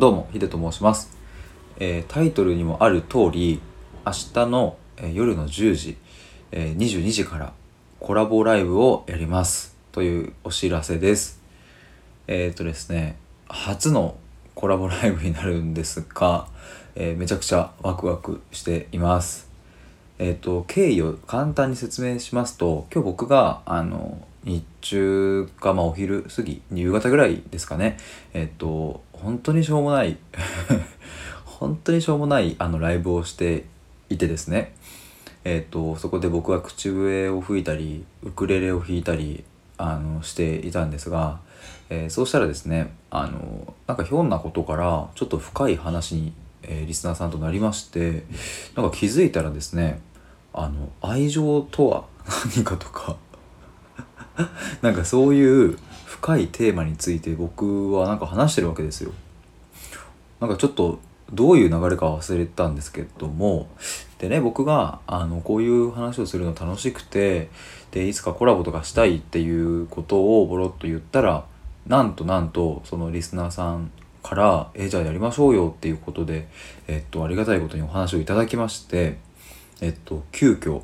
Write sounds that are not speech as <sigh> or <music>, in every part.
どうも、ヒデと申します、えータイトルにもある通り、明日の、えー夜の10時、えー22時からコラボライブをやります。というお知らせです。えっ、とですね、初のコラボライブになるんですが、えーめちゃくちゃワクワクしています。えっ、と、経緯を簡単に説明しますと、今日僕が、あの、日中か、まあお昼過ぎ、夕方ぐらいですかね、えっ、と、本当にしょうもない、<laughs> 本当にしょうもない、あの、ライブをしていてですね、えっ、と、そこで僕は口笛を吹いたり、ウクレレを弾いたり、あの、していたんですが、えーそうしたらですね、あの、なんかひょんなことから、ちょっと深い話に、えーリスナーさんとなりまして、なんか気づいたらですね、あの、愛情とは <laughs> 何かとか、<laughs> なんかそういう深いテーマについて僕はなんか話してるわけですよ。なんかちょっとどういう流れか忘れたんですけども。でね僕があのこういう話をするの楽しくてでいつかコラボとかしたいっていうことをボロッと言ったらなんとなんとそのリスナーさんから「えじゃあやりましょうよ」っていうことで、えっと、ありがたいことにお話をいただきまして。えっと急遽、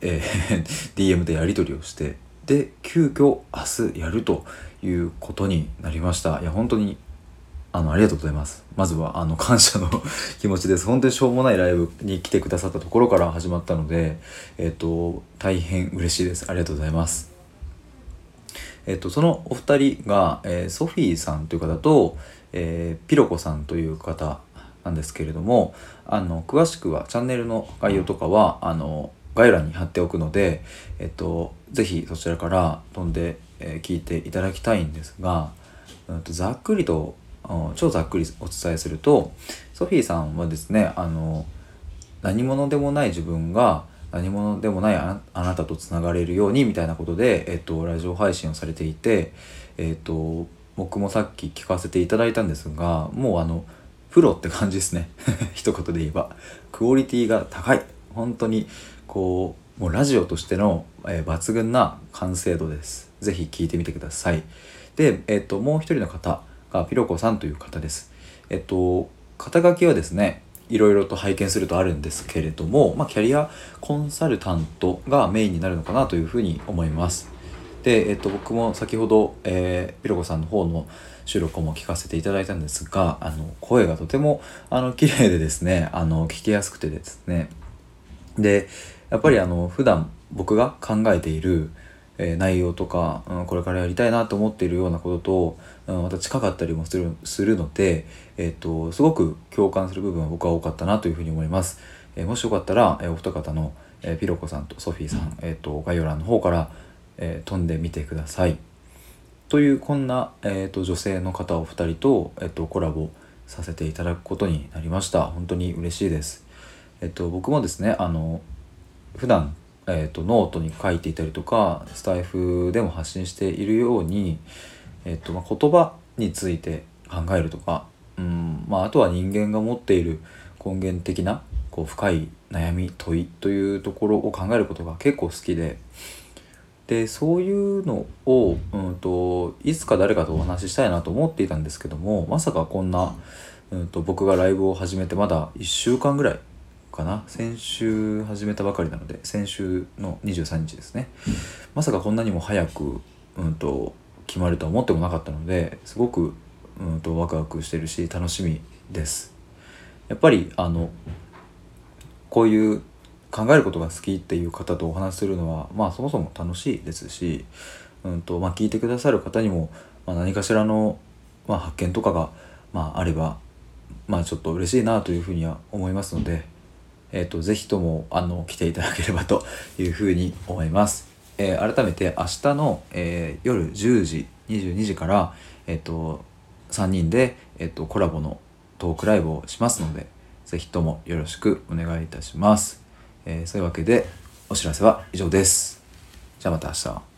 えー <laughs> DM でやり取りをしてで急遽明日やるということになりましたいや本当にあの、ありがとうございます。まずは、あの、感謝の <laughs> 気持ちです。本当にしょうもないライブに来てくださったところから始まったので、えっ、と、大変嬉しいです。ありがとうございます。えっ、と、そのお二人が、えーソフィーさんという方と、えーピロコさんという方なんですけれども、あの、詳しくはチャンネルの概要とかは、あの、概要欄に貼っておくので、えっ、と、ぜひそちらから飛んで、えー聞いていただきたいんですが、うんとざっくりと超ざっくりお伝えするとソフィーさんはですねあの何者でもない自分が何者でもないあなあなたとつながれるようにみたいなことで、えっと、ラジオ配信をされていて、えっと、僕もさっき聞かせていただいたんですがもうあのプロって感じですね。<laughs> 一言で言えば。クオリティが高い。本当にこうもうラジオとしての、えー抜群な完成度です。ぜひ聞いてみてください。で、えっと、もう一人の方がピロコさんという方です。えっと肩書きはですねいろいろと拝見するとあるんですけれども、まあ、キャリアコンサルタントがメインになるのかなというふうに思います。で、えっと、僕も先ほど、えーピロコさんの方の収録も聞かせていただいたんですがあの声がとてもあの綺麗でですねあの聞きやすくてですねでやっぱりあの普段僕が考えている、え内容とか、うん、これからやりたいなと思っているようなことと、うん、また近かったりもするするので、えっとすごく共感する部分は僕は多かったなというふうに思います。えーもしよかったら、えーお二方の、えピロコさんとソフィーさん、えっと概要欄の方から、え飛んでみてください。というこんな、えー、と女性の方お二人と,、えー、とコラボさせていただくことになりました。本当に嬉しいです。えっ、と僕もですねあの普段えー、とノートに書いていたりとかスタイフでも発信しているように、えーとまあ、言葉について考えるとか、うんまあ、あとは人間が持っている根源的なこう深い悩み問いというところを考えることが結構好きででそういうのを、うん、といつか誰かとお話ししたいなと思っていたんですけどもまさかこんな、うん、と僕がライブを始めてまだ1週間ぐらいかな？先週始めたばかりなので先週の23日ですね。まさかこんなにも早く、うん、と決まるとは思ってもなかったのですごく、うん、とワクワクしてるし楽しみです。やっぱりあのこういう考えることが好きっていう方とお話するのはまあそもそも楽しいですし、うんとまあ、聞いてくださる方にも、まあ、何かしらの、まあ、発見とかが、まあ、あればまあちょっと嬉しいなというふうには思いますので、えー、とぜひともあの来ていただければというふうに思います。えー改めて明日の、えー夜10時22時から、えー、と3人で、えー、とコラボのトークライブをしますのでぜひともよろしくお願いいたします。えーそういうわけでお知らせは以上です。じゃあまた明日。